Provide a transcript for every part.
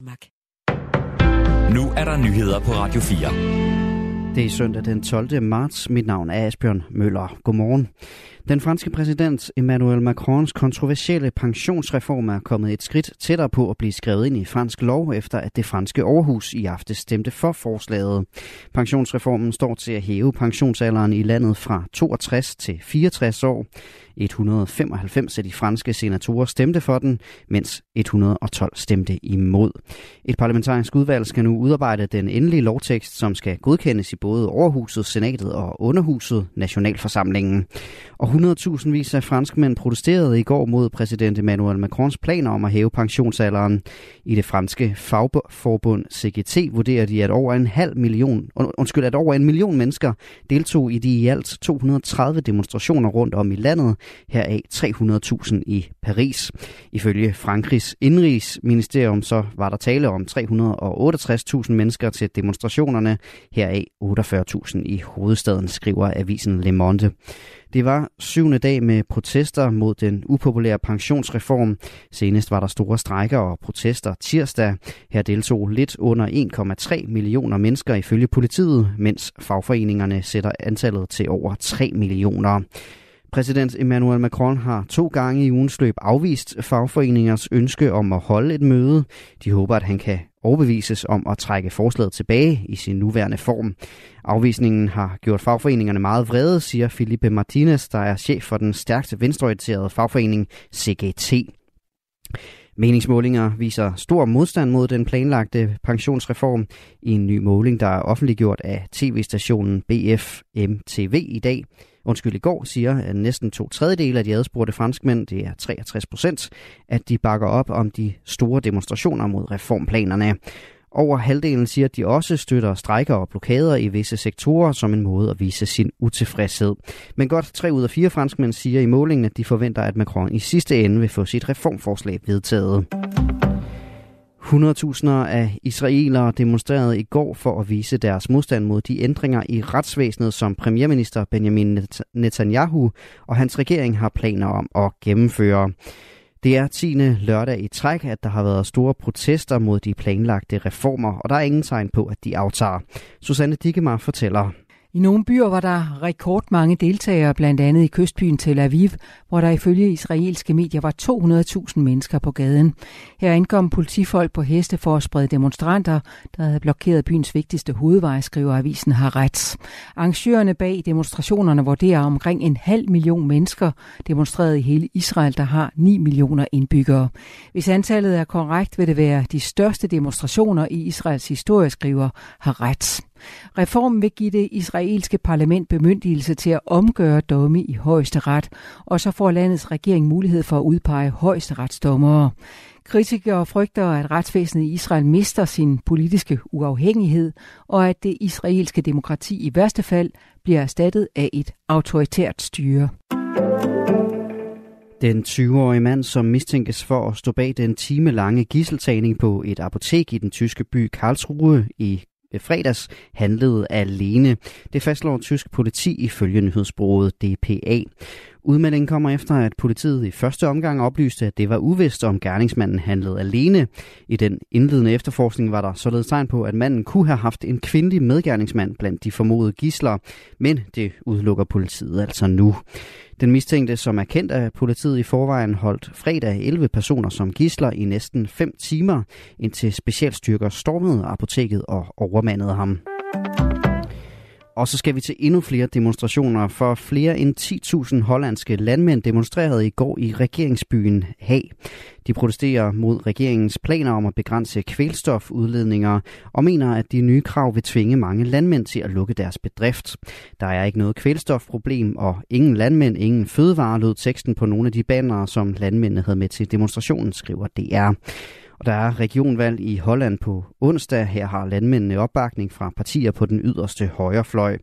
Nu er der nyheder på Radio 4. Det er søndag den 12. marts. Mit navn er Asbjørn Møller. Godmorgen. Den franske præsident Emmanuel Macrons kontroversielle pensionsreform er kommet et skridt tættere på at blive skrevet ind i fransk lov, efter at det franske overhus i aften stemte for forslaget. Pensionsreformen står til at hæve pensionsalderen i landet fra 62 til 64 år. 195 af de franske senatorer stemte for den, mens 112 stemte imod. Et parlamentarisk udvalg skal nu udarbejde den endelige lovtekst, som skal godkendes i både overhuset, senatet og underhuset, nationalforsamlingen. Og 100.000 vis af franskmænd protesterede i går mod præsident Emmanuel Macrons planer om at hæve pensionsalderen. I det franske fagforbund CGT vurderer de, at over en halv million, undskyld, at over en million mennesker deltog i de i alt 230 demonstrationer rundt om i landet, heraf 300.000 i Paris. Ifølge Frankrigs indrigsministerium så var der tale om 368.000 mennesker til demonstrationerne, heraf 48.000 i hovedstaden, skriver avisen Le Monde. Det var syvende dag med protester mod den upopulære pensionsreform. Senest var der store strejker og protester tirsdag. Her deltog lidt under 1,3 millioner mennesker ifølge politiet, mens fagforeningerne sætter antallet til over 3 millioner. Præsident Emmanuel Macron har to gange i ugens løb afvist fagforeningers ønske om at holde et møde. De håber, at han kan overbevises om at trække forslaget tilbage i sin nuværende form. Afvisningen har gjort fagforeningerne meget vrede, siger Felipe Martinez, der er chef for den stærkt venstreorienterede fagforening CGT. Meningsmålinger viser stor modstand mod den planlagte pensionsreform i en ny måling, der er offentliggjort af tv-stationen BFMTV i dag undskyld, i går siger at næsten to tredjedele af de adspurgte franskmænd, det er 63 procent, at de bakker op om de store demonstrationer mod reformplanerne. Over halvdelen siger, at de også støtter strejker og blokader i visse sektorer som en måde at vise sin utilfredshed. Men godt tre ud af fire franskmænd siger i målingen, at de forventer, at Macron i sidste ende vil få sit reformforslag vedtaget. 100.000 af israelere demonstrerede i går for at vise deres modstand mod de ændringer i retsvæsenet, som premierminister Benjamin Netanyahu og hans regering har planer om at gennemføre. Det er 10. lørdag i træk, at der har været store protester mod de planlagte reformer, og der er ingen tegn på, at de aftager. Susanne Dikemar fortæller. I nogle byer var der rekordmange deltagere, blandt andet i kystbyen Tel Aviv, hvor der ifølge israelske medier var 200.000 mennesker på gaden. Her ankom politifolk på heste for at sprede demonstranter, der havde blokeret byens vigtigste hovedvej, skriver avisen Haaretz. Arrangørerne bag demonstrationerne vurderer omkring en halv million mennesker demonstreret i hele Israel, der har 9 millioner indbyggere. Hvis antallet er korrekt, vil det være de største demonstrationer i Israels historie, skriver Haaretz. Reformen vil give det israelske parlament bemyndigelse til at omgøre domme i højesteret, og så får landets regering mulighed for at udpege højesteretsdommere. Kritikere frygter, at retsvæsenet i Israel mister sin politiske uafhængighed, og at det israelske demokrati i værste fald bliver erstattet af et autoritært styre. Den 20-årige mand, som mistænkes for at stå bag den timelange gisseltagning på et apotek i den tyske by Karlsruhe i Øh, fredags handlede alene. Det fastslår tysk politi ifølge nyhedsbureauet DPA. Udmeldingen kommer efter, at politiet i første omgang oplyste, at det var uvist, om gerningsmanden handlede alene. I den indledende efterforskning var der således tegn på, at manden kunne have haft en kvindelig medgerningsmand blandt de formodede gisler, men det udelukker politiet altså nu. Den mistænkte, som er kendt af politiet i forvejen, holdt fredag 11 personer som gisler i næsten 5 timer, indtil specialstyrker stormede apoteket og overmandede ham. Og så skal vi til endnu flere demonstrationer, for flere end 10.000 hollandske landmænd demonstrerede i går i regeringsbyen Haag. De protesterer mod regeringens planer om at begrænse kvælstofudledninger og mener, at de nye krav vil tvinge mange landmænd til at lukke deres bedrift. Der er ikke noget kvælstofproblem, og ingen landmænd, ingen fødevarer lød teksten på nogle af de bannere, som landmændene havde med til demonstrationen, skriver DR. Og der er regionvalg i Holland på onsdag. Her har landmændene opbakning fra partier på den yderste højrefløj.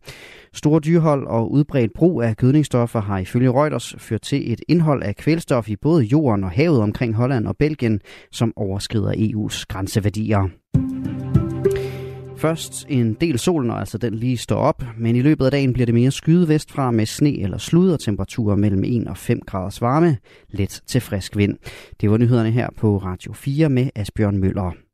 Store dyrhold og udbredt brug af gødningsstoffer har ifølge Reuters ført til et indhold af kvælstof i både jorden og havet omkring Holland og Belgien, som overskrider EU's grænseværdier. Først en del sol, når altså den lige står op, men i løbet af dagen bliver det mere skyde vestfra med sne eller slud og temperaturer mellem 1 og 5 graders varme, let til frisk vind. Det var nyhederne her på Radio 4 med Asbjørn Møller.